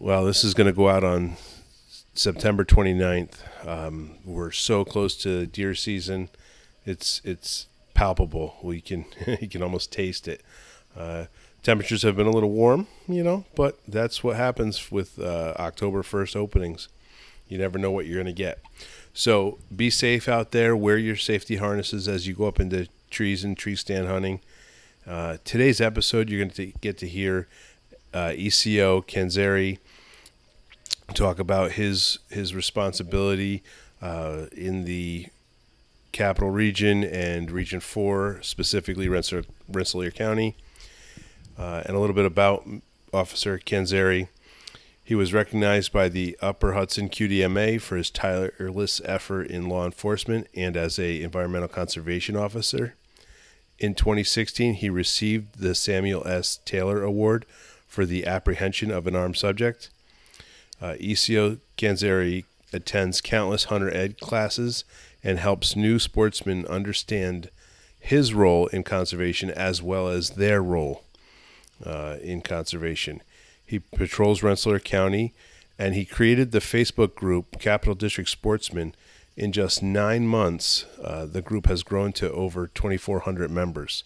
Well, this is going to go out on September 29th. Um, we're so close to deer season. It's it's palpable. We can you can almost taste it. Uh, temperatures have been a little warm, you know, but that's what happens with uh, October 1st openings. You never know what you're going to get. So be safe out there. Wear your safety harnesses as you go up into trees and tree stand hunting. Uh, today's episode, you're going to get to hear uh, ECO Canzeri talk about his his responsibility uh, in the capital region and region four, specifically Rensselaer, Rensselaer County, uh, and a little bit about Officer Canzeri. He was recognized by the Upper Hudson QDMA for his tireless effort in law enforcement and as a environmental conservation officer. In 2016, he received the Samuel S. Taylor Award for the apprehension of an armed subject. Uh, ECO Canzeri attends countless hunter ed classes and helps new sportsmen understand his role in conservation as well as their role uh, in conservation. He patrols Rensselaer County and he created the Facebook group Capital District Sportsmen. In just nine months, uh, the group has grown to over 2,400 members,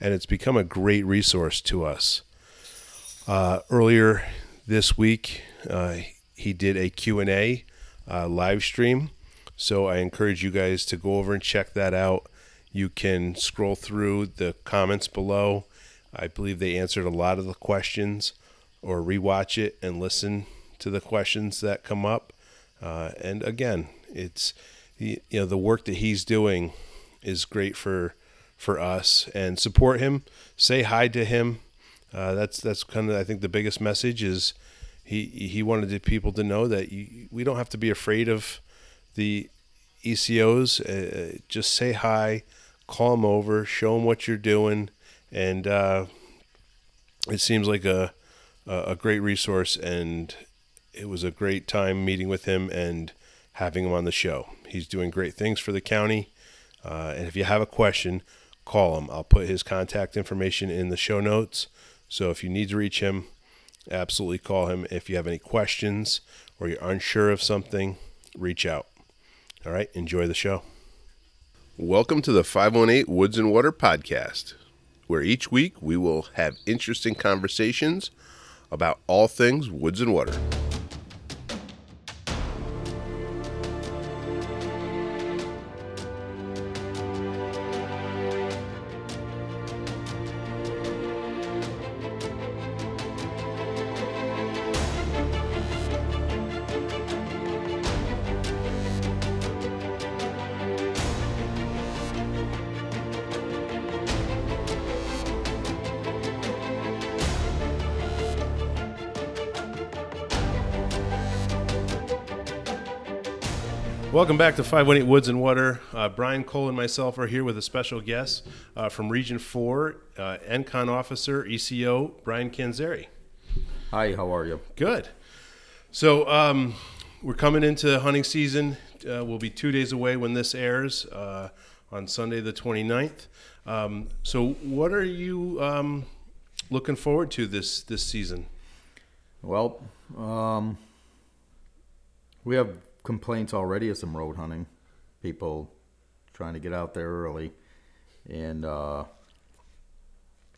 and it's become a great resource to us. Uh, earlier this week, uh, he did a Q&A uh, live stream. So I encourage you guys to go over and check that out. You can scroll through the comments below. I believe they answered a lot of the questions, or rewatch it and listen to the questions that come up. Uh, and again, it's you know the work that he's doing is great for for us and support him. Say hi to him. Uh, that's that's kind of I think the biggest message is he he wanted people to know that you, we don't have to be afraid of the ECOs. Uh, just say hi, call them over, show them what you're doing, and uh, it seems like a a great resource. And it was a great time meeting with him and having him on the show. He's doing great things for the county. Uh, and if you have a question, call him. I'll put his contact information in the show notes. So if you need to reach him, absolutely call him. If you have any questions or you're unsure of something, reach out. All right, enjoy the show. Welcome to the 518 Woods and Water podcast, where each week we will have interesting conversations about all things woods and water. Back to 518 Woods and Water. Uh, Brian Cole and myself are here with a special guest uh, from Region 4, uh, Encon officer, ECO, Brian Canzeri. Hi, how are you? Good. So um, we're coming into hunting season. Uh, we'll be two days away when this airs uh, on Sunday the 29th. Um, so what are you um, looking forward to this, this season? Well, um, we have complaints already of some road hunting, people trying to get out there early, and uh,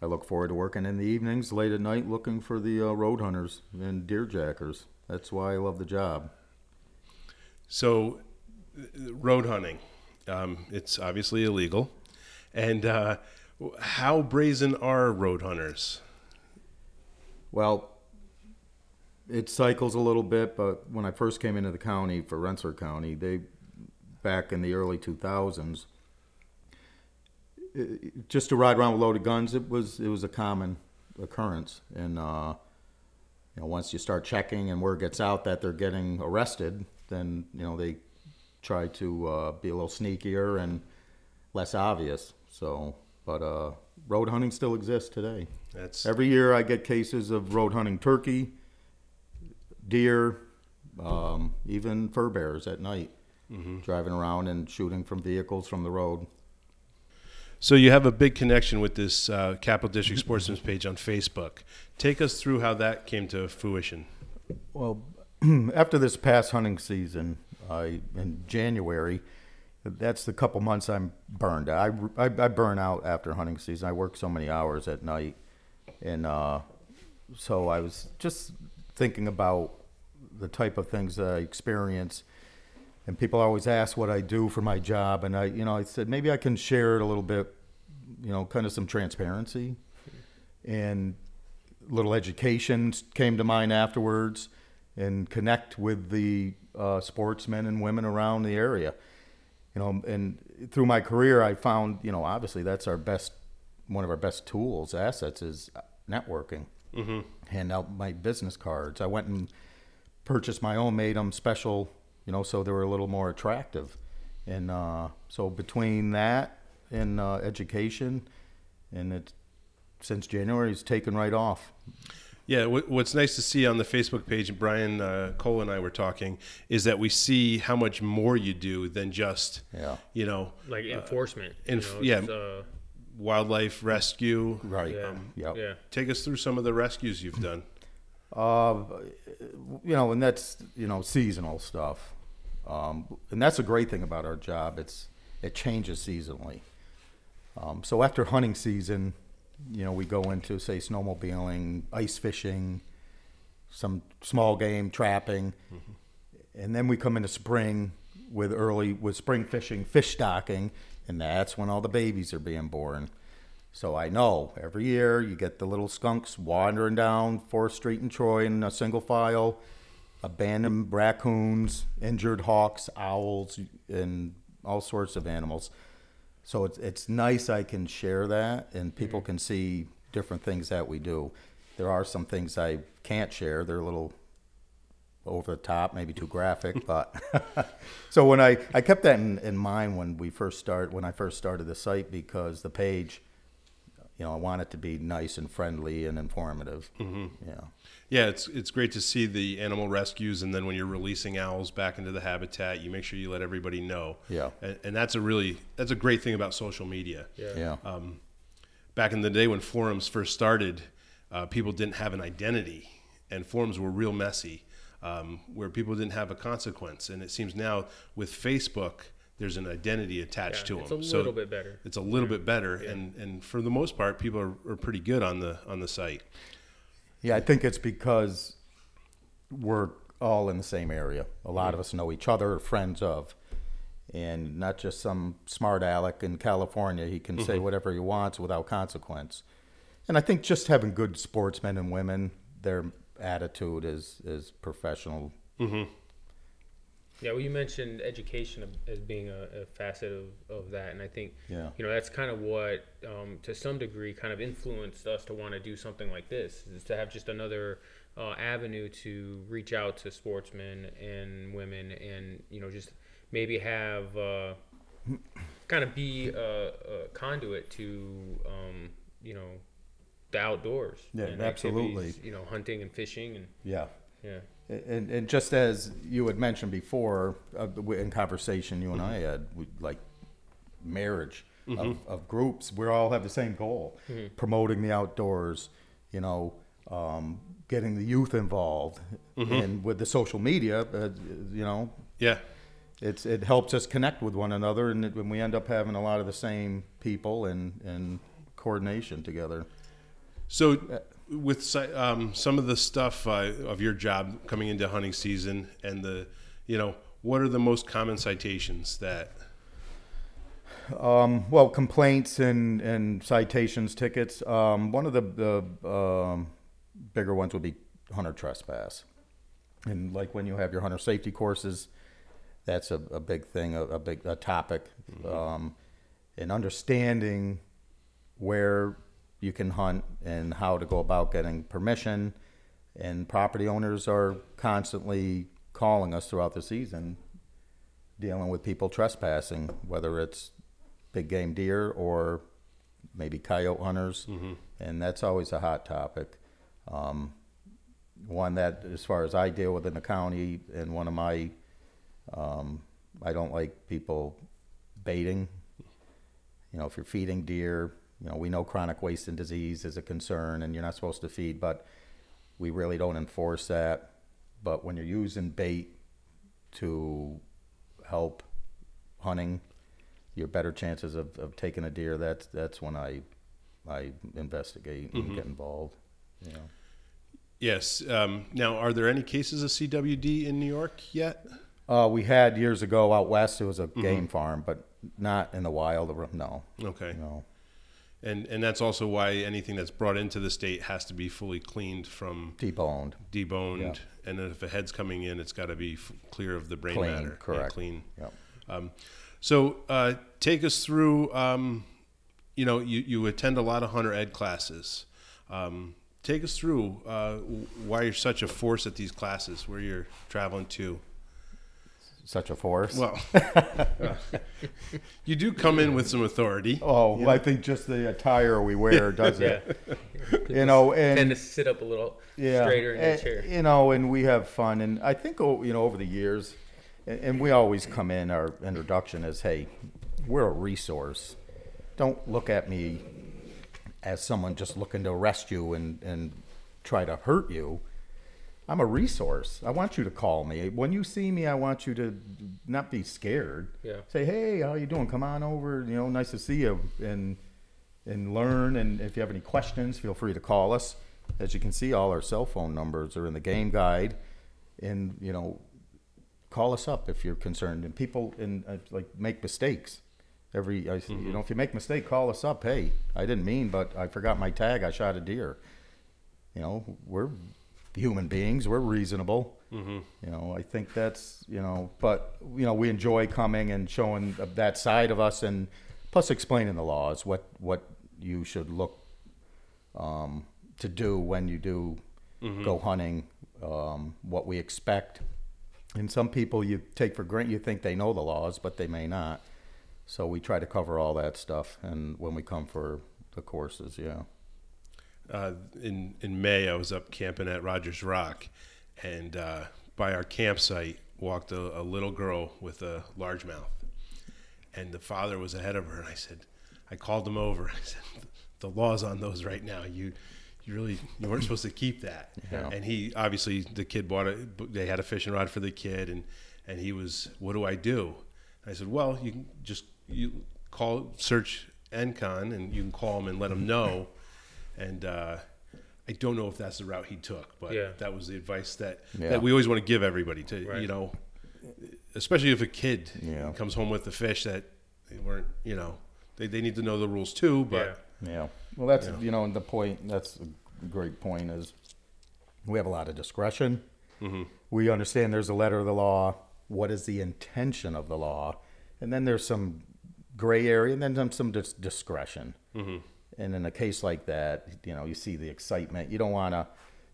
I look forward to working in the evenings, late at night, looking for the uh, road hunters and deer jackers. That's why I love the job. So, road hunting, um, it's obviously illegal, and uh, how brazen are road hunters? Well, it cycles a little bit, but when I first came into the county for Rensselaer County, they back in the early 2000s, it, just to ride around with loaded guns, it was it was a common occurrence. And uh, you know, once you start checking and word gets out that they're getting arrested, then you know they try to uh, be a little sneakier and less obvious. So, but uh, road hunting still exists today. That's Every year I get cases of road hunting turkey deer, um, even fur bears at night, mm-hmm. driving around and shooting from vehicles from the road. So you have a big connection with this uh, Capital District Sportsman's page on Facebook. Take us through how that came to fruition. Well, after this past hunting season, I in January, that's the couple months I'm burned. I, I, I burn out after hunting season. I work so many hours at night, and uh, so I was just thinking about the type of things that I experience. And people always ask what I do for my job, and I, you know, I said maybe I can share it a little bit, you know, kind of some transparency, and little education came to mind afterwards, and connect with the uh, sportsmen and women around the area, you know, and through my career, I found, you know, obviously that's our best, one of our best tools, assets is networking. Mm-hmm. Hand out my business cards. I went and purchased my own, made them special, you know, so they were a little more attractive. And uh, so between that and uh, education, and it since January, it's taken right off. Yeah, what's nice to see on the Facebook page, Brian uh, Cole and I were talking, is that we see how much more you do than just, yeah. you know, like enforcement. Uh, inf- you know, yeah, uh, wildlife rescue. Right. Yeah. Um, yep. yeah. Take us through some of the rescues you've done. Uh, you know, and that's you know seasonal stuff, um, and that's a great thing about our job. It's it changes seasonally. Um, so after hunting season, you know, we go into say snowmobiling, ice fishing, some small game trapping, mm-hmm. and then we come into spring with early with spring fishing, fish stocking, and that's when all the babies are being born. So I know every year you get the little skunks wandering down Fourth Street in Troy in a single file, abandoned raccoons, injured hawks, owls, and all sorts of animals. So it's it's nice I can share that and people mm-hmm. can see different things that we do. There are some things I can't share. They're a little over the top, maybe too graphic, but so when I, I kept that in, in mind when we first start when I first started the site because the page, you know, I want it to be nice and friendly and informative. Mm-hmm. Yeah. Yeah, it's it's great to see the animal rescues, and then when you're releasing owls back into the habitat, you make sure you let everybody know. Yeah, and, and that's a really that's a great thing about social media. Yeah. yeah. Um, back in the day when forums first started, uh, people didn't have an identity, and forums were real messy, um, where people didn't have a consequence. And it seems now with Facebook, there's an identity attached yeah, to it's them. It's a little bit better. It's a little bit better, yeah. and and for the most part, people are, are pretty good on the on the site. Yeah, I think it's because we're all in the same area. A lot of us know each other, friends of, and not just some smart aleck in California. He can say mm-hmm. whatever he wants without consequence. And I think just having good sportsmen and women, their attitude is is professional. Mm-hmm. Yeah, well, you mentioned education as being a, a, facet of, of that, and I think yeah. you know that's kind of what, um, to some degree, kind of influenced us to want to do something like this, is to have just another uh, avenue to reach out to sportsmen and women, and you know just maybe have uh, kind of be a, a conduit to um, you know the outdoors. Yeah, absolutely. You know, hunting and fishing and yeah, yeah. And, and just as you had mentioned before uh, in conversation you and mm-hmm. I had, we, like marriage mm-hmm. of, of, groups, we all have the same goal: mm-hmm. promoting the outdoors. You know, um, getting the youth involved, and with the social media, uh, you know, yeah, it's it helps us connect with one another, and, it, we end up having a lot of the same people and and coordination together. So, uh, with um, some of the stuff uh, of your job coming into hunting season and the, you know, what are the most common citations that? Um, well, complaints and, and citations, tickets. Um, one of the, the um, bigger ones would be hunter trespass. And like when you have your hunter safety courses, that's a, a big thing, a, a big a topic. Mm-hmm. Um, and understanding where you can hunt and how to go about getting permission. And property owners are constantly calling us throughout the season, dealing with people trespassing, whether it's big game deer or maybe coyote hunters, mm-hmm. and that's always a hot topic. Um, one that, as far as I deal with in the county, and one of my, um, I don't like people baiting. You know, if you're feeding deer, you know, we know chronic wasting disease is a concern, and you're not supposed to feed, but we really don't enforce that. but when you're using bait to help hunting, your better chances of, of taking a deer. That's that's when I I investigate and get involved. You know. Yes. Um, now, are there any cases of CWD in New York yet? Uh, we had years ago out west. It was a game farm, but not in the wild. No, Okay. no. And and that's also why anything that's brought into the state has to be fully cleaned from T-boned. deboned, Yeah. and then if a head's coming in, it's got to be f- clear of the brain Clean, matter. Yeah, correct. clean. Yep. Um, so uh, take us through. Um, you know, you, you attend a lot of hunter ed classes. Um, take us through uh, why you're such a force at these classes, where you're traveling to. Such a force. Well, you do come in with some authority. oh, I think just the attire we wear does it. You know, and tend to sit up a little yeah, straighter in the and, chair. You know, and we have fun, and I think oh, you know over the years, and, and we always come in our introduction as, "Hey, we're a resource. Don't look at me as someone just looking to arrest you and and try to hurt you. I'm a resource. I want you to call me when you see me. I want you to not be scared. Yeah. Say, "Hey, how you doing? Come on over. You know, nice to see you." And and learn. And if you have any questions, feel free to call us. As you can see, all our cell phone numbers are in the game guide, and you know, call us up if you're concerned. And people in uh, like make mistakes. Every I, you know, if you make a mistake, call us up. Hey, I didn't mean, but I forgot my tag. I shot a deer. You know, we're human beings. We're reasonable. Mm-hmm. You know, I think that's you know, but you know, we enjoy coming and showing that side of us, and plus explaining the laws, what what you should look um, to do when you do go hunting, um, what we expect. And some people you take for granted, you think they know the laws, but they may not. So we try to cover all that stuff, and when we come for the courses, yeah. Uh, in in May, I was up camping at Rogers Rock, and uh, by our campsite walked a, a little girl with a largemouth, and the father was ahead of her. And I said, I called him over. I said, the law's on those right now. You. You really you weren't supposed to keep that, Yeah. and he obviously the kid bought it. They had a fishing rod for the kid, and and he was, what do I do? I said, well, you can just you call search Encon, and you can call him and let him know, and uh, I don't know if that's the route he took, but Yeah. that was the advice that Yeah. that we always want to give everybody to Right. you know, especially if a kid Yeah. comes home with the fish that they weren't, you know, they, they need to know the rules too. But Yeah. Well, that's Yeah. you know, and the point. That's a great point. Is we have a lot of discretion. We understand there's a letter of the law. What is the intention of the law? And then there's some gray area, and then some some dis- discretion. And in a case like that, you know, you see the excitement. You don't want to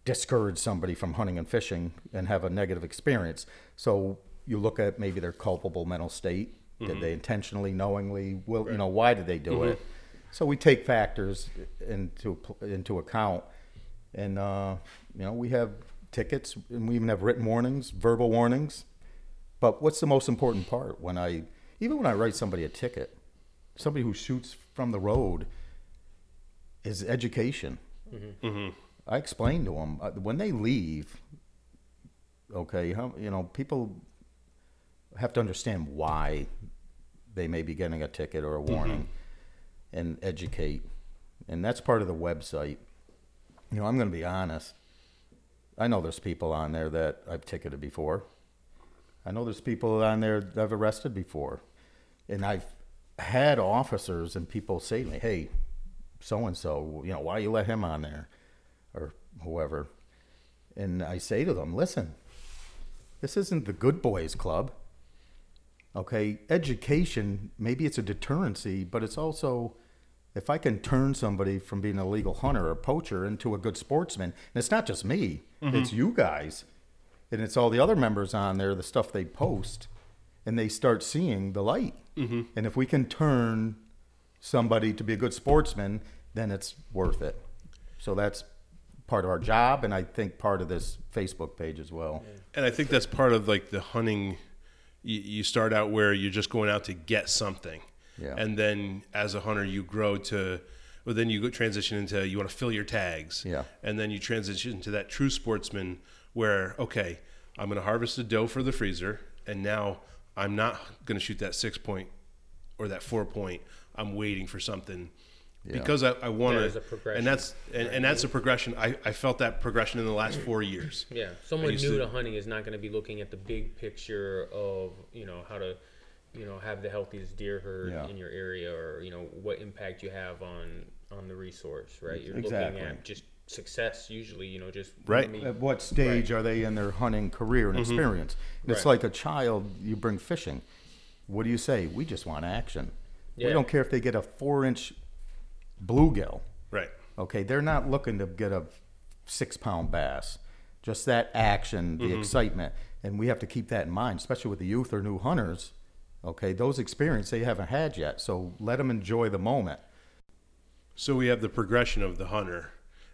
discourage somebody from hunting and fishing and have a negative experience. So you look at maybe their culpable mental state. Did they intentionally, knowingly, will you know why did they do it? So we take factors into into account, and uh, you know we have tickets, and we even have written warnings, verbal warnings. But what's the most important part? When I even when I write somebody a ticket, somebody who shoots from the road is education. Mm-hmm. Mm-hmm. I explain to them uh, when they leave. Okay, how you know people have to understand why they may be getting a ticket or a mm-hmm. warning, and educate, and that's part of the website. You know, I'm going to be honest. I know there's people on there that I've ticketed before. I know there's people on there that I've arrested before. And I've had officers and people say to me, hey, so and so, you know, why you let him on there? Or whoever. And I say to them, listen, this isn't the good boys club. Okay, education, maybe it's a deterrency, but it's also if I can turn somebody from being a legal hunter or poacher into a good sportsman, and it's not just me, mm-hmm. it's you guys, and it's all the other members on there, the stuff they post, and they start seeing the light. Mm-hmm. And if we can turn somebody to be a good sportsman, then it's worth it. So that's part of our job, and I think part of this Facebook page as well. and I think that's part of like the hunting. You, you start out where you're just going out to get something, Yeah. and then as a hunter you grow to. Well, then you go transition into you want to fill your tags, Yeah. and then you transition to that true sportsman where okay, I'm going to harvest the doe for the freezer, and now I'm not going to shoot that six point or that four point. I'm waiting for something because I, I want There's a to, progression. and that's and, and that's a progression. I, I felt that progression in the last four years. Yeah, someone used new to- to, hunting is not going to be looking at the big picture of you know how to, you know, have the healthiest deer herd Yeah. in your area, or you know what impact you have on on the resource, right? You're looking Exactly. at just success usually, you know, just Right. me- At what stage are they in their hunting career and mm-hmm. experience? It's Right. like a child you bring fishing. What do you say? We just want action. Yeah. We don't care if they get a four inch bluegill. Right. Okay, they're not looking to get a six pound bass. Just that action, the excitement, and we have to keep that in mind, especially with the youth or new hunters. Okay, those experiences they haven't had yet, so let them enjoy the moment. So we have the progression of the hunter,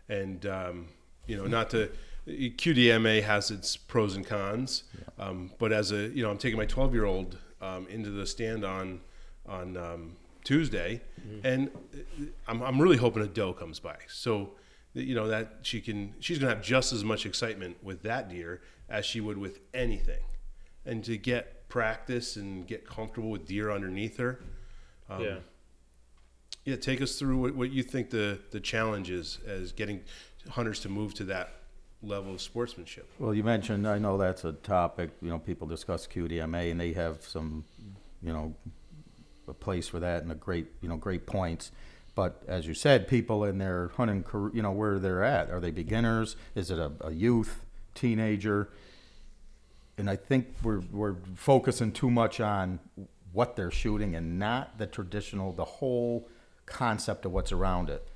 and um, you know, not to QDMA has its pros and cons, um, but as a you know, I'm taking my 12 year old um, into the stand on on um, Tuesday, and uh, I'm, I'm really hoping a doe comes by. So you know that she can she's gonna have just as much excitement with that deer as she would with anything, and to get practice and get comfortable with deer underneath her. Um, yeah. Yeah, take us through what, what you think the, the challenge is as getting hunters to move to that level of sportsmanship. Well, you mentioned, I know that's a topic, you know, people discuss QDMA and they have some, you know, a place for that and a great, you know, great points. But as you said, people in their hunting career, you know, where they're at. Are they beginners? Is it a, a youth, teenager? And I think we're, we're focusing too much on what they're shooting and not the traditional, the whole concept of what's around it.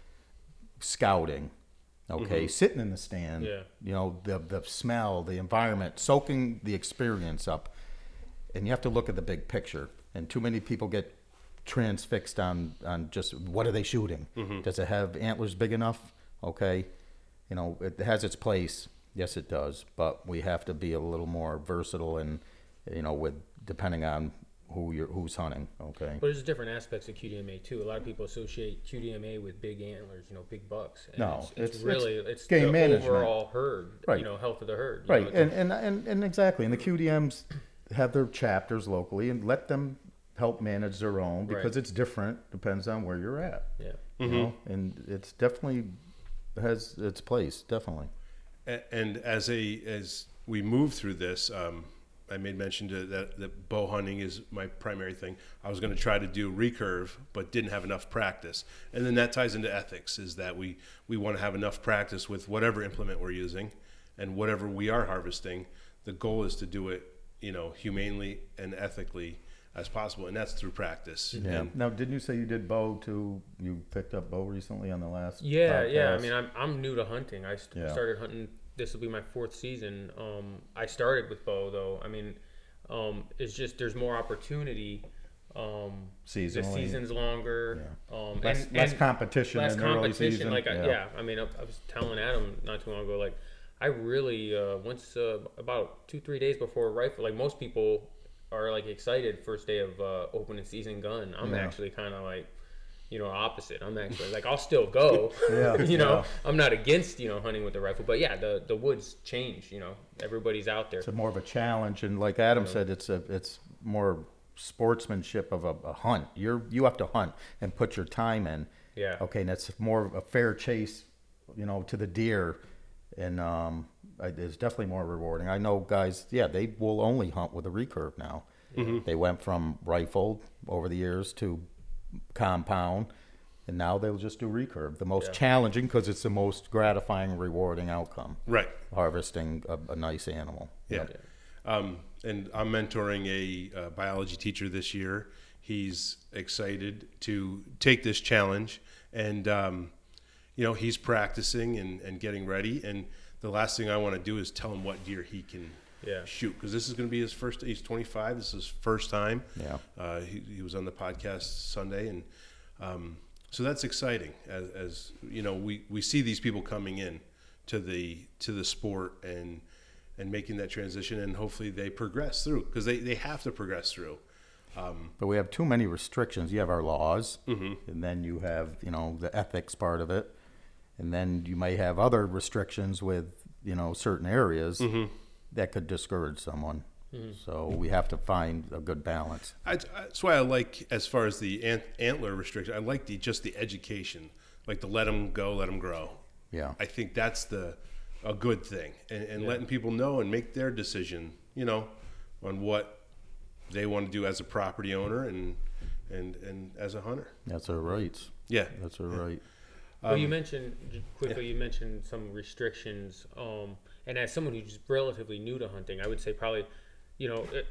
Scouting, okay, mm-hmm. sitting in the stand, Yeah. you know, the, the smell, the environment, soaking the experience up. And you have to look at the big picture. And too many people get transfixed on, on just what are they shooting? Mm-hmm. Does it have antlers big enough? Okay. You know, it has its place. Yes, it does. But we have to be a little more versatile and, you know, with depending on who you're who's hunting. Okay. But there's different aspects of QDMA too. A lot of people associate QDMA with big antlers, you know, big bucks. And No, it's, it's, it's- really it's, game the management. overall herd, Right. you know, health of the herd. Right, know, and, and, and, and exactly, and the QDMs have their chapters locally, and let them help manage their own because Right. it's different, depends on where you're at. yeah. You know, and it's definitely has its place, definitely. A- And as a as we move through this, um, I made mention to that that bow hunting is my primary thing. I was going to try to do recurve, but didn't have enough practice. And then that ties into ethics: is that we we want to have enough practice with whatever implement we're using, and whatever we are harvesting. The goal is to do it, you know, humanely and ethically as possible, and that's through practice. And Now, didn't you say you did bow too? You picked up bow recently on the last. Yeah, yeah. I mean, I'm I'm new to hunting. I st- Yeah. started hunting. This will be my fourth season. Um, I started with bow though. I mean, um, it's just there's more opportunity. Um, the season's longer. Um, less, and, less and competition less in the early competition. season. Like, I, yeah. I mean, I, I was telling Adam not too long ago. Like, I really uh, once uh, about two three days before rifle. Like most people are like excited first day of uh, opening season gun. I'm Yeah. actually kind of like. You know, opposite. I'm actually like I'll still go. Yeah, you know, yeah. I'm not against you know hunting with the rifle, but yeah, the the woods change. You know, everybody's out there. It's a more of a challenge, and like Adam said, it's a it's more sportsmanship of a, a hunt. You're you have to hunt and put your time in. Yeah. Okay, and that's more of a fair chase, you know, to the deer, and um, I- it's definitely more rewarding. I know guys, yeah, they will only hunt with a recurve now. They went from rifle over the years to compound, and now they'll just do recurve. The most Yeah. challenging because it's the most gratifying, rewarding outcome. right. Harvesting a, a nice animal. Yeah. Um, and I'm mentoring a uh, biology teacher this year. He's excited to take this challenge, and um, you know he's practicing and, and getting ready. And the last thing I want to do is tell him what deer he can Yeah. shoot because this is going to be his first. He's 25. This is his first time. Yeah. Uh, he, he was on the podcast Sunday, and um, so that's exciting. As, as you know, we, we see these people coming in to the to the sport and and making that transition, and hopefully they progress through because they, they have to progress through. But we have too many restrictions. You have our laws, and then you have you know the ethics part of it, and then you may have other restrictions with you know certain areas. that could discourage someone. Mm-hmm. So we have to find a good balance. I, that's why I like, as far as the ant, antler restriction, I like the just the education, like the let them go, let them grow. Yeah. I think that's the a good thing, and, and letting people know and make their decision, you know, on what they want to do as a property owner and and and as a hunter. That's our rights. Yeah, That's our right. Well, you mentioned quickly. You mentioned some restrictions, um, and as someone who's relatively new to hunting, I would say probably, you know, it,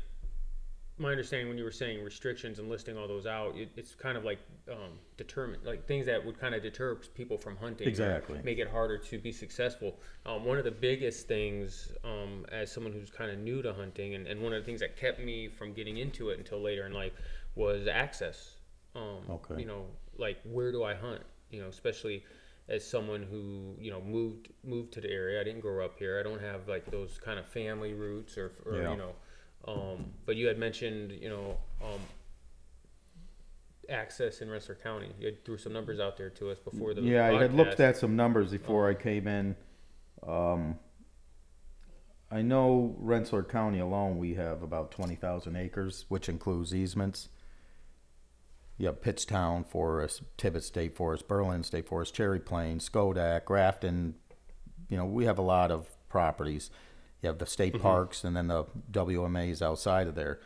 my understanding when you were saying restrictions and listing all those out, it, it's kind of like um, determine like things that would kind of deter people from hunting, Exactly. make it harder to be successful. Um, one of the biggest things, um, as someone who's kind of new to hunting, and, and one of the things that kept me from getting into it until later in life was access. Um, Okay. You know, like where do I hunt? You know, especially as someone who you know moved moved to the area. I didn't grow up here. I don't have like those kind of family roots or, or Yeah. you know. Um, but you had mentioned you know um, access in Rensselaer County. You had threw some numbers out there to us before the Yeah, I had looked at some numbers before I came in. Um, I know Rensselaer County alone, we have about twenty thousand acres, which includes easements. You have Pittstown Forest, Tibbits State Forest, Berlin State Forest, Cherry Plains, Schodack, Grafton. You know, we have a lot of properties. You have the state mm-hmm. parks and then the WMAs outside of there.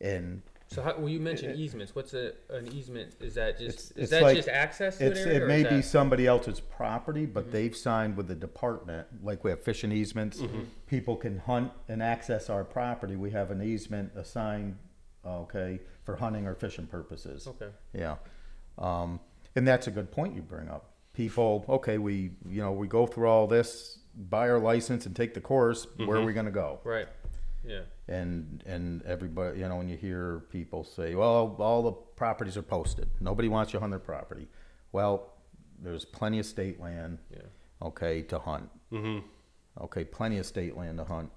And So how, well, you mentioned easements. What's a, an easement? Is that just It's- is it's that like- just access to an area? it may be that- somebody else's property, but mm-hmm. they've signed with the department, like we have fishing easements. Mm-hmm. People can hunt and access our property. We have an easement assigned, okay, for hunting or fishing purposes. okay. Yeah. Um, and that's a good point you bring up. People, okay, we, you know, we go through all this, buy our license and take the course, where are we gonna go? Right. Yeah. and and everybody you know when you hear people say well all the properties are posted nobody wants you on their property well there's plenty of state land Yeah. okay to hunt Mm-hmm. okay plenty of state land to hunt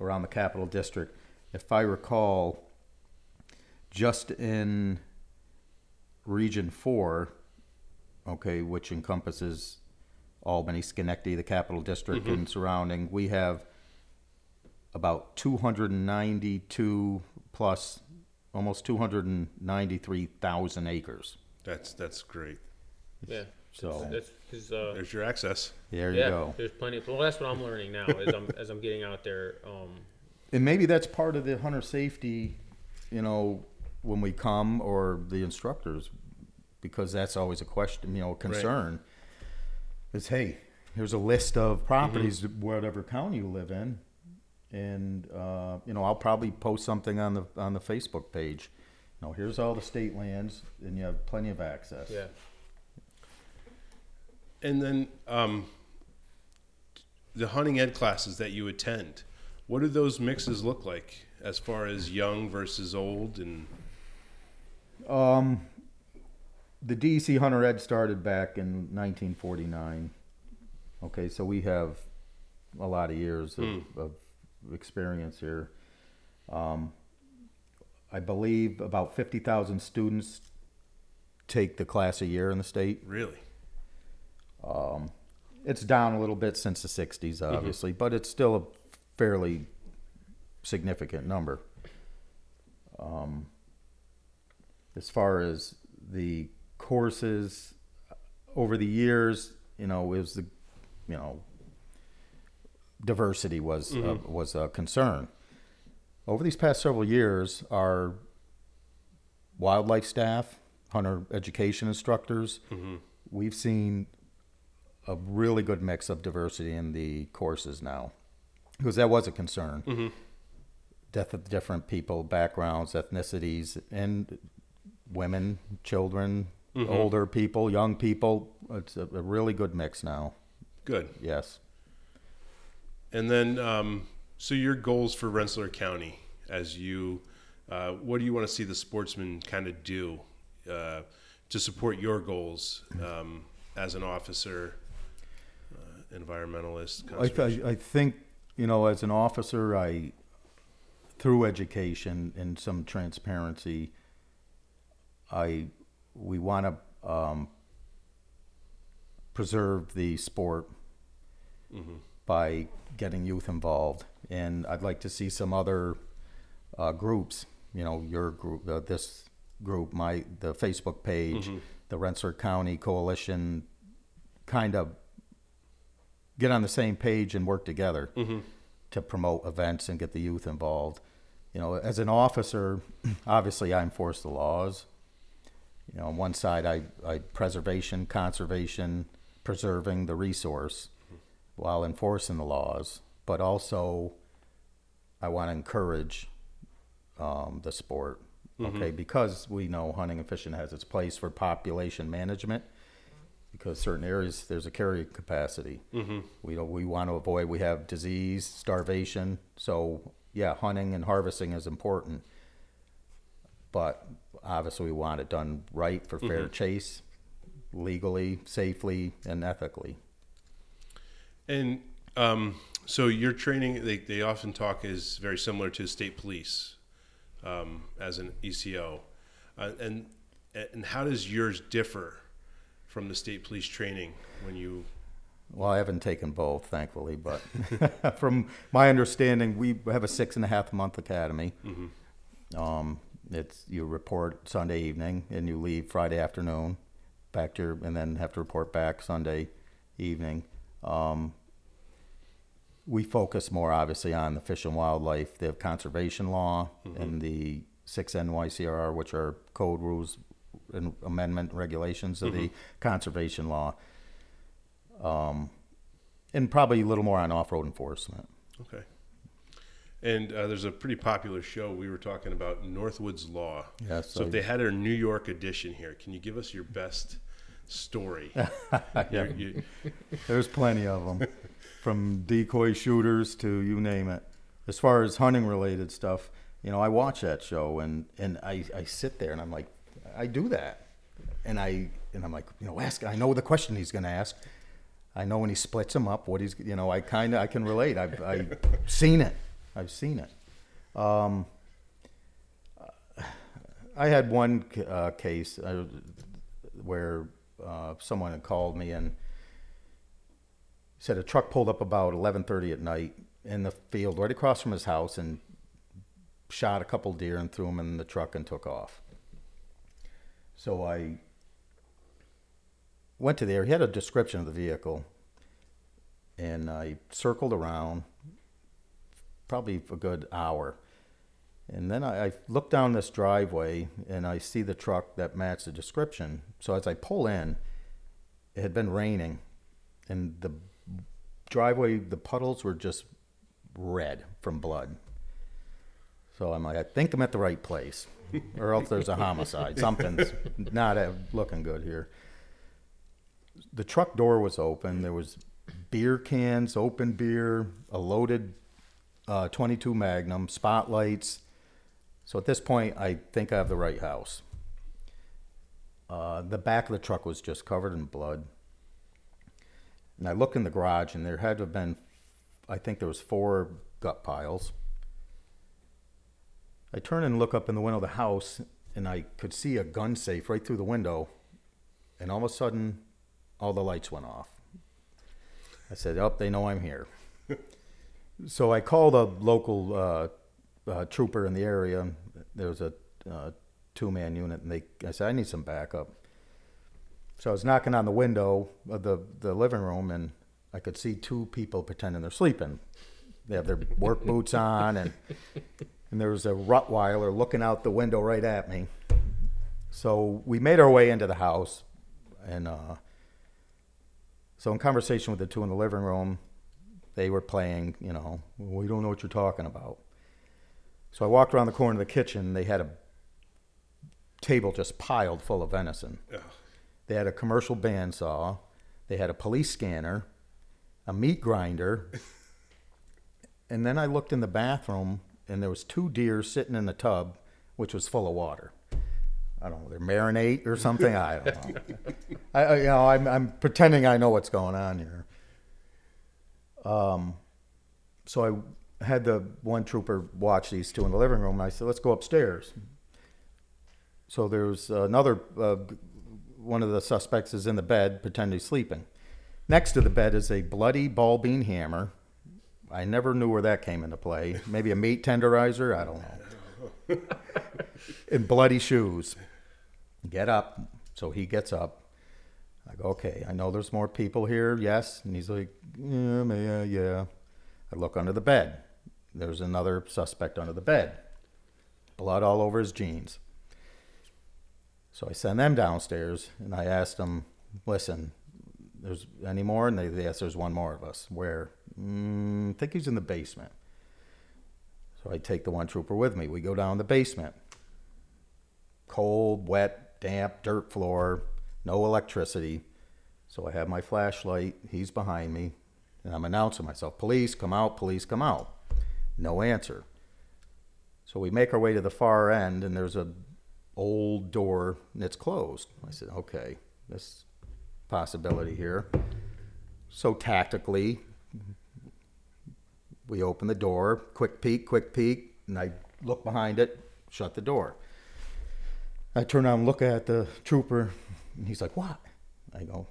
around the capital district if i recall just in region 4 okay which encompasses albany schenectady the capital district and surrounding we have about 292 plus almost 293,000 acres. that's that's great. Yeah. So- that's because uh, There's your access. There you yeah, go. there's plenty. Of, well, that's what I'm learning now as I'm as I'm getting out there. Um, And maybe that's part of the hunter safety, you know, when we come or the instructors, because that's always a question, you know, a concern. Is hey, here's a list of properties, whatever county you live in, and uh, you know, I'll probably post something on the on the Facebook page. You know, here's all the state lands, and you have plenty of access. yeah. And then um, the hunting ed classes that you attend, what do those mixes look like as far as young versus old? And Um, the DEC Hunter Ed started back in 1949. Okay, so we have a lot of years of, of experience here. Um, I believe about 50,000 students take the class a year in the state. really, It's down a little bit since the 60s, obviously, but it's still a fairly significant number. Um, as far as the courses over the years, you know, it was the, you know, diversity was uh, was a concern. Over these past several years, our wildlife staff, hunter education instructors, we've seen a really good mix of diversity in the courses now, because that was a concern. Death of different people, backgrounds, ethnicities, and women, children, older people, young people. It's a, a really good mix now. good. Yes. And then, um, so your goals for Rensselaer County, as you, uh, what do you want to see the sportsmen kind of do uh, to support your goals um, as an officer, uh, environmentalist? I, th- I think, you know, as an officer, I, through education and some transparency, I, we want to um, preserve the sport by getting youth involved. And I'd like to see some other uh, groups, you know, your group, uh, this group, my the Facebook page, the Rensselaer County Coalition, kind of get on the same page and work together to promote events and get the youth involved. You know, as an officer, obviously I enforce the laws. You know, on one side, I, I preservation, conservation, preserving the resource while enforcing the laws, but also I want to encourage um, the sport. Okay, because we know hunting and fishing has its place for population management. Because certain areas there's a carrying capacity. Mm-hmm. We don't, we want to avoid we have disease, starvation. So yeah, hunting and harvesting is important but obviously we want it done right for fair chase, legally, safely, and ethically. And um, so your training, they, they often talk is very similar to state police um, as an ECO. Uh, and and how does yours differ from the state police training when you? Well, I haven't taken both, thankfully, but from my understanding, we have a six and a half month academy. Um, it's you report Sunday evening and you leave Friday afternoon, back to your, and then have to report back Sunday evening. Um, we focus more obviously on the fish and wildlife, the conservation law, and the six NYCRR, which are code rules and amendment regulations of the conservation law, um, and probably a little more on off-road enforcement. Okay. And uh, there's a pretty popular show we were talking about, North Woods Law. Yes, So I- if they had a New York edition here, can you give us your best story? You- you- There's plenty of them, from decoy shooters to you name it. As far as hunting related stuff, you know, I watch that show and and I, I sit there and I'm like, I do that, and I and I'm like, you know, ask. I know the question he's going to ask. I know when he splits them up, what he's, you know, I kind of I can relate. I've I've seen it. I've seen it. Um, I had one uh, case uh, where uh, someone had called me and said a truck pulled up about 11:30 at night in the field right across from his house and shot a couple deer and threw them in the truck and took off. So I went to there. He had a description of the vehicle, and I circled around probably a good hour. And then I, I look down this driveway and I see the truck that matched the description. So as I pull in, it had been raining, and the driveway, the puddles were just red from blood. So I'm like, I think I'm at the right place, or else there's a homicide. Something's not uh, looking good here. The truck door was open. There was beer cans, open beer, a loaded uh, 22 Magnum, spotlights. So at this point, I think I have the right house. Uh, the back of the truck was just covered in blood. And I look in the garage, and there had to have been, I think there was four gut piles. I turn and look up in the window of the house, and I could see a gun safe right through the window. And all of a sudden, all the lights went off. I said, "Oh, they know I'm here." so I called a local uh, uh, trooper in the area. There was a uh, two-man unit, and they. I said, "I need some backup." So I was knocking on the window of the the living room, and I could see two people pretending they're sleeping. They have their work boots on, and and there was a Rottweiler looking out the window right at me. So we made our way into the house, and uh, so in conversation with the two in the living room, they were playing, you know, we don't know what you're talking about. So I walked around the corner of the kitchen. They had a table just piled full of venison. Ugh. They had a commercial bandsaw. They had a police scanner, a meat grinder. and then I looked in the bathroom, and there was two deer sitting in the tub, which was full of water. I don't know, they're marinate or something. I don't know. I, you know, I'm, I'm pretending I know what's going on here. Um, so I had the one trooper watch these two in the living room, and I said, "Let's go upstairs." So there's another uh, one of the suspects is in the bed, pretending he's sleeping. Next to the bed is a bloody ball peen hammer. I never knew where that came into play. Maybe a meat tenderizer. I don't know. In bloody shoes. Get up. So he gets up. I go, okay, I know there's more people here. Yes. And he's like, yeah, yeah, yeah. I look under the bed. There's another suspect under the bed. Blood all over his jeans. So I send them downstairs and I asked them, listen, there's any more? And they, asked, there's one more of us. Where? Mm, I think he's in the basement. So I take the one trooper with me. We go down the basement. Cold, wet, damp, dirt floor, no electricity. So I have my flashlight. He's behind me. And I'm announcing myself, police, come out, police, come out. No answer. So we make our way to the far end, and there's a old door, and it's closed. I said, okay, this possibility here. So tactically, we open the door, quick peek, quick peek, and I look behind it, shut the door. I turn around and look at the trooper, and he's like, What? I go,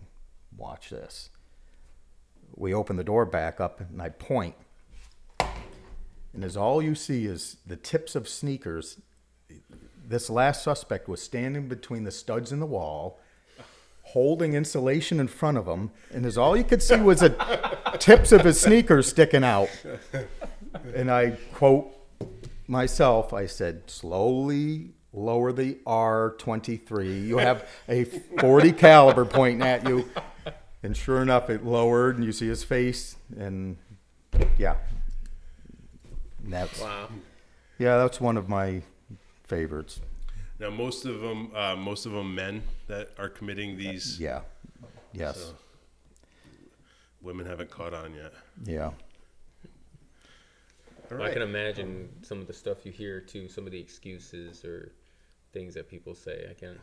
Watch this. We open the door back up, and I point. And as all you see is the tips of sneakers, this last suspect was standing between the studs in the wall, holding insulation in front of him, and as all you could see was the tips of his sneakers sticking out. And I quote myself, I said, slowly lower the R23. You have a 40 caliber pointing at you. And sure enough, it lowered, and you see his face, and yeah. That's Wow. yeah, that's one of my favorites. Now, most of them, uh, most of them men that are committing these. Yeah. Yes. So- Women haven't caught on yet. Yeah. All I can imagine some of the stuff you hear too, some of the excuses or things that people say. I can.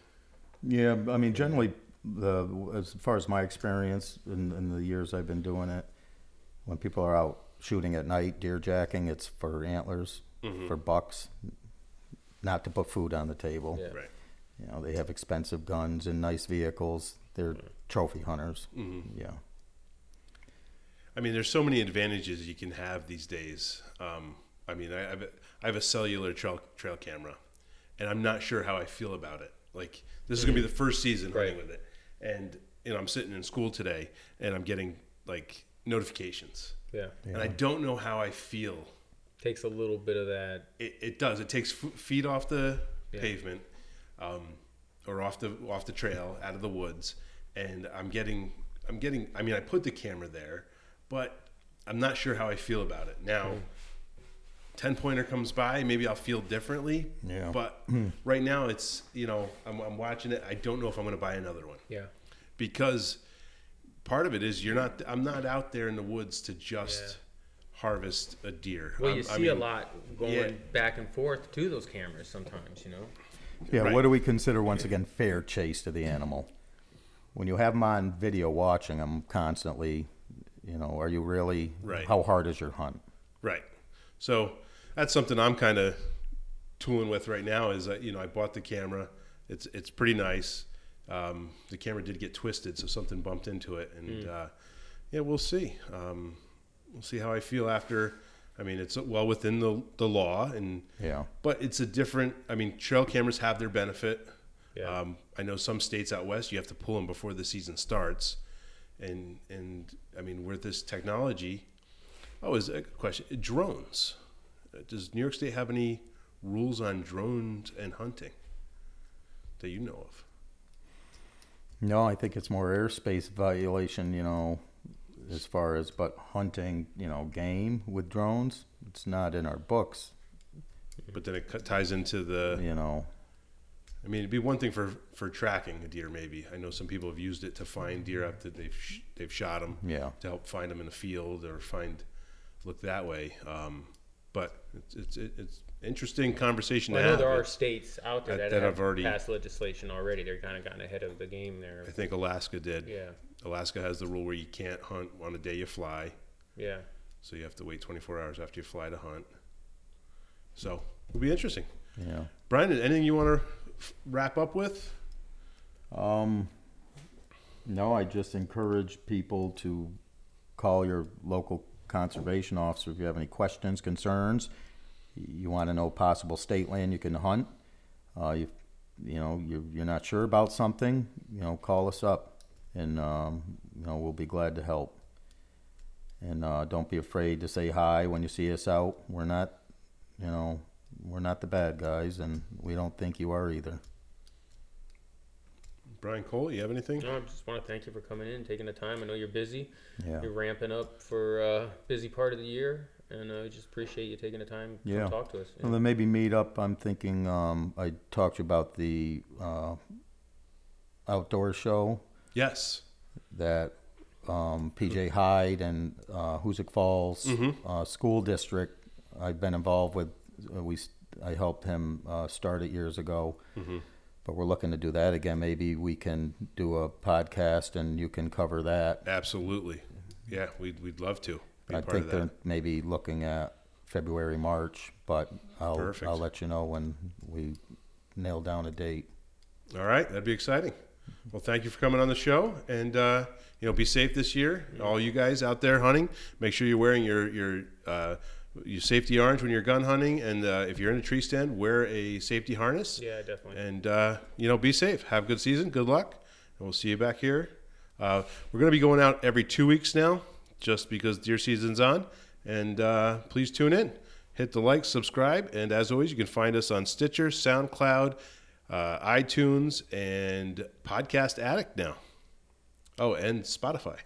Yeah, I mean, generally, the as far as my experience in, in the years I've been doing it, when people are out shooting at night, deer jacking, it's for antlers, for bucks, not to put food on the table. Yeah. Right. You know, they have expensive guns and nice vehicles. They're trophy hunters. Yeah. I mean, there's so many advantages you can have these days. Um, I mean, I have, a, I have a cellular trail, trail camera, and I'm not sure how I feel about it. Like, this is going to be the first season hunting Right. with it. And, you know, I'm sitting in school today, and I'm getting, like, notifications. Yeah. And I don't know how I feel. Takes a little bit of that. It, it does. It takes f- feet off the Yeah. pavement, um, or off the off the trail, out of the woods, and I'm getting I'm getting. I mean, I put the camera there, but I'm not sure how I feel about it now. Ten pointer comes by, maybe I'll feel differently. Yeah. But right now, it's you know I'm, I'm watching it. I don't know if I'm going to buy another one Yeah. because part of it is you're not. I'm not out there in the woods to just Yeah. Harvest a deer. Well, I'm- you see I a mean, lot going yeah. back and forth to those cameras sometimes. You know. Yeah, Right. what do we consider once again fair chase to the animal? When you have them on video watching them constantly, you know, are you really Right. how hard is your hunt? Right. So that's something I'm kind of tooling with right now. Is that you know I bought the camera. It's it's pretty nice. Um, the camera did get twisted, so something bumped into it, and uh, yeah, we'll see. Um, we'll see how I feel after. I mean, it's well within the the law, and Yeah. but it's a different. I mean, trail cameras have their benefit. Yeah. Um, I know some states out west you have to pull them before the season starts, and and I mean with this technology. Oh, is a question drones? Uh, Does New York State have any rules on drones and hunting that you know of? No, I think it's more airspace violation, you know, as far as but hunting, you know, game with drones, it's not in our books, But then it cut- ties into the. you know. I mean, it'd be one thing for for tracking a deer. Maybe I know some people have used it to find deer after they've sh- they've shot them. Yeah. to help find them in the field or find look that way. Um, but it's it's it's interesting conversation Well, I to know have. there are states out there that- that, that have have already- passed legislation already. They're kind of gotten ahead of the game there. I think Alaska did. Yeah. Alaska has the rule where you can't hunt on the day you fly, Yeah. so you have to wait 24 hours after you fly to hunt. So it'll be interesting. Yeah. Brian, anything you want to wrap up with? Um, No, I just encourage people to call your local conservation officer if you have any questions, concerns. You want to know possible state land you can hunt. Uh, you, you know, you're, you're not sure about something, you know, call us up and, um, you know, we'll be glad to help. And, uh, don't be afraid to say hi when you see us out. We're not, you know, we're not the bad guys and we don't think you are either. Brian Cole, you have anything? No, I just want to thank you for coming in, taking the time. I know you're busy. Yeah. You're ramping up for a busy part of the year, and I just appreciate you taking the time to Yeah. talk to us. Well, then maybe meet up. I'm thinking, um, I talked to you about the, uh, outdoor show Yes. that, um, PJ Hyde and, uh, Hoosick Falls, Mm-hmm. uh, School District, I've been involved with, uh, we, I helped him, uh, start it years ago. Mm-hmm. But we're looking to do that again. Maybe we can do a podcast and you can cover that. Absolutely. Yeah, we'd, we'd love to be I think they're maybe looking at February, March, but I'll, Perfect. I'll let you know when we nail down a date. All right, that'd be exciting. Well, thank you for coming on the show, and uh, you know, be safe this year. All you guys out there hunting, make sure you're wearing your your uh, your safety orange when you're gun hunting, and uh, if you're in a tree stand, wear a safety harness. yeah, definitely. And uh, you know, be safe. Have a good season. Good luck, and we'll see you back here. Uh, we're going to be going out every two weeks now, just because deer season's on. And uh, please tune in. Hit the like, subscribe, and as always, you can find us on Stitcher, SoundCloud, uh, iTunes, and Podcast Addict now. Oh, and Spotify.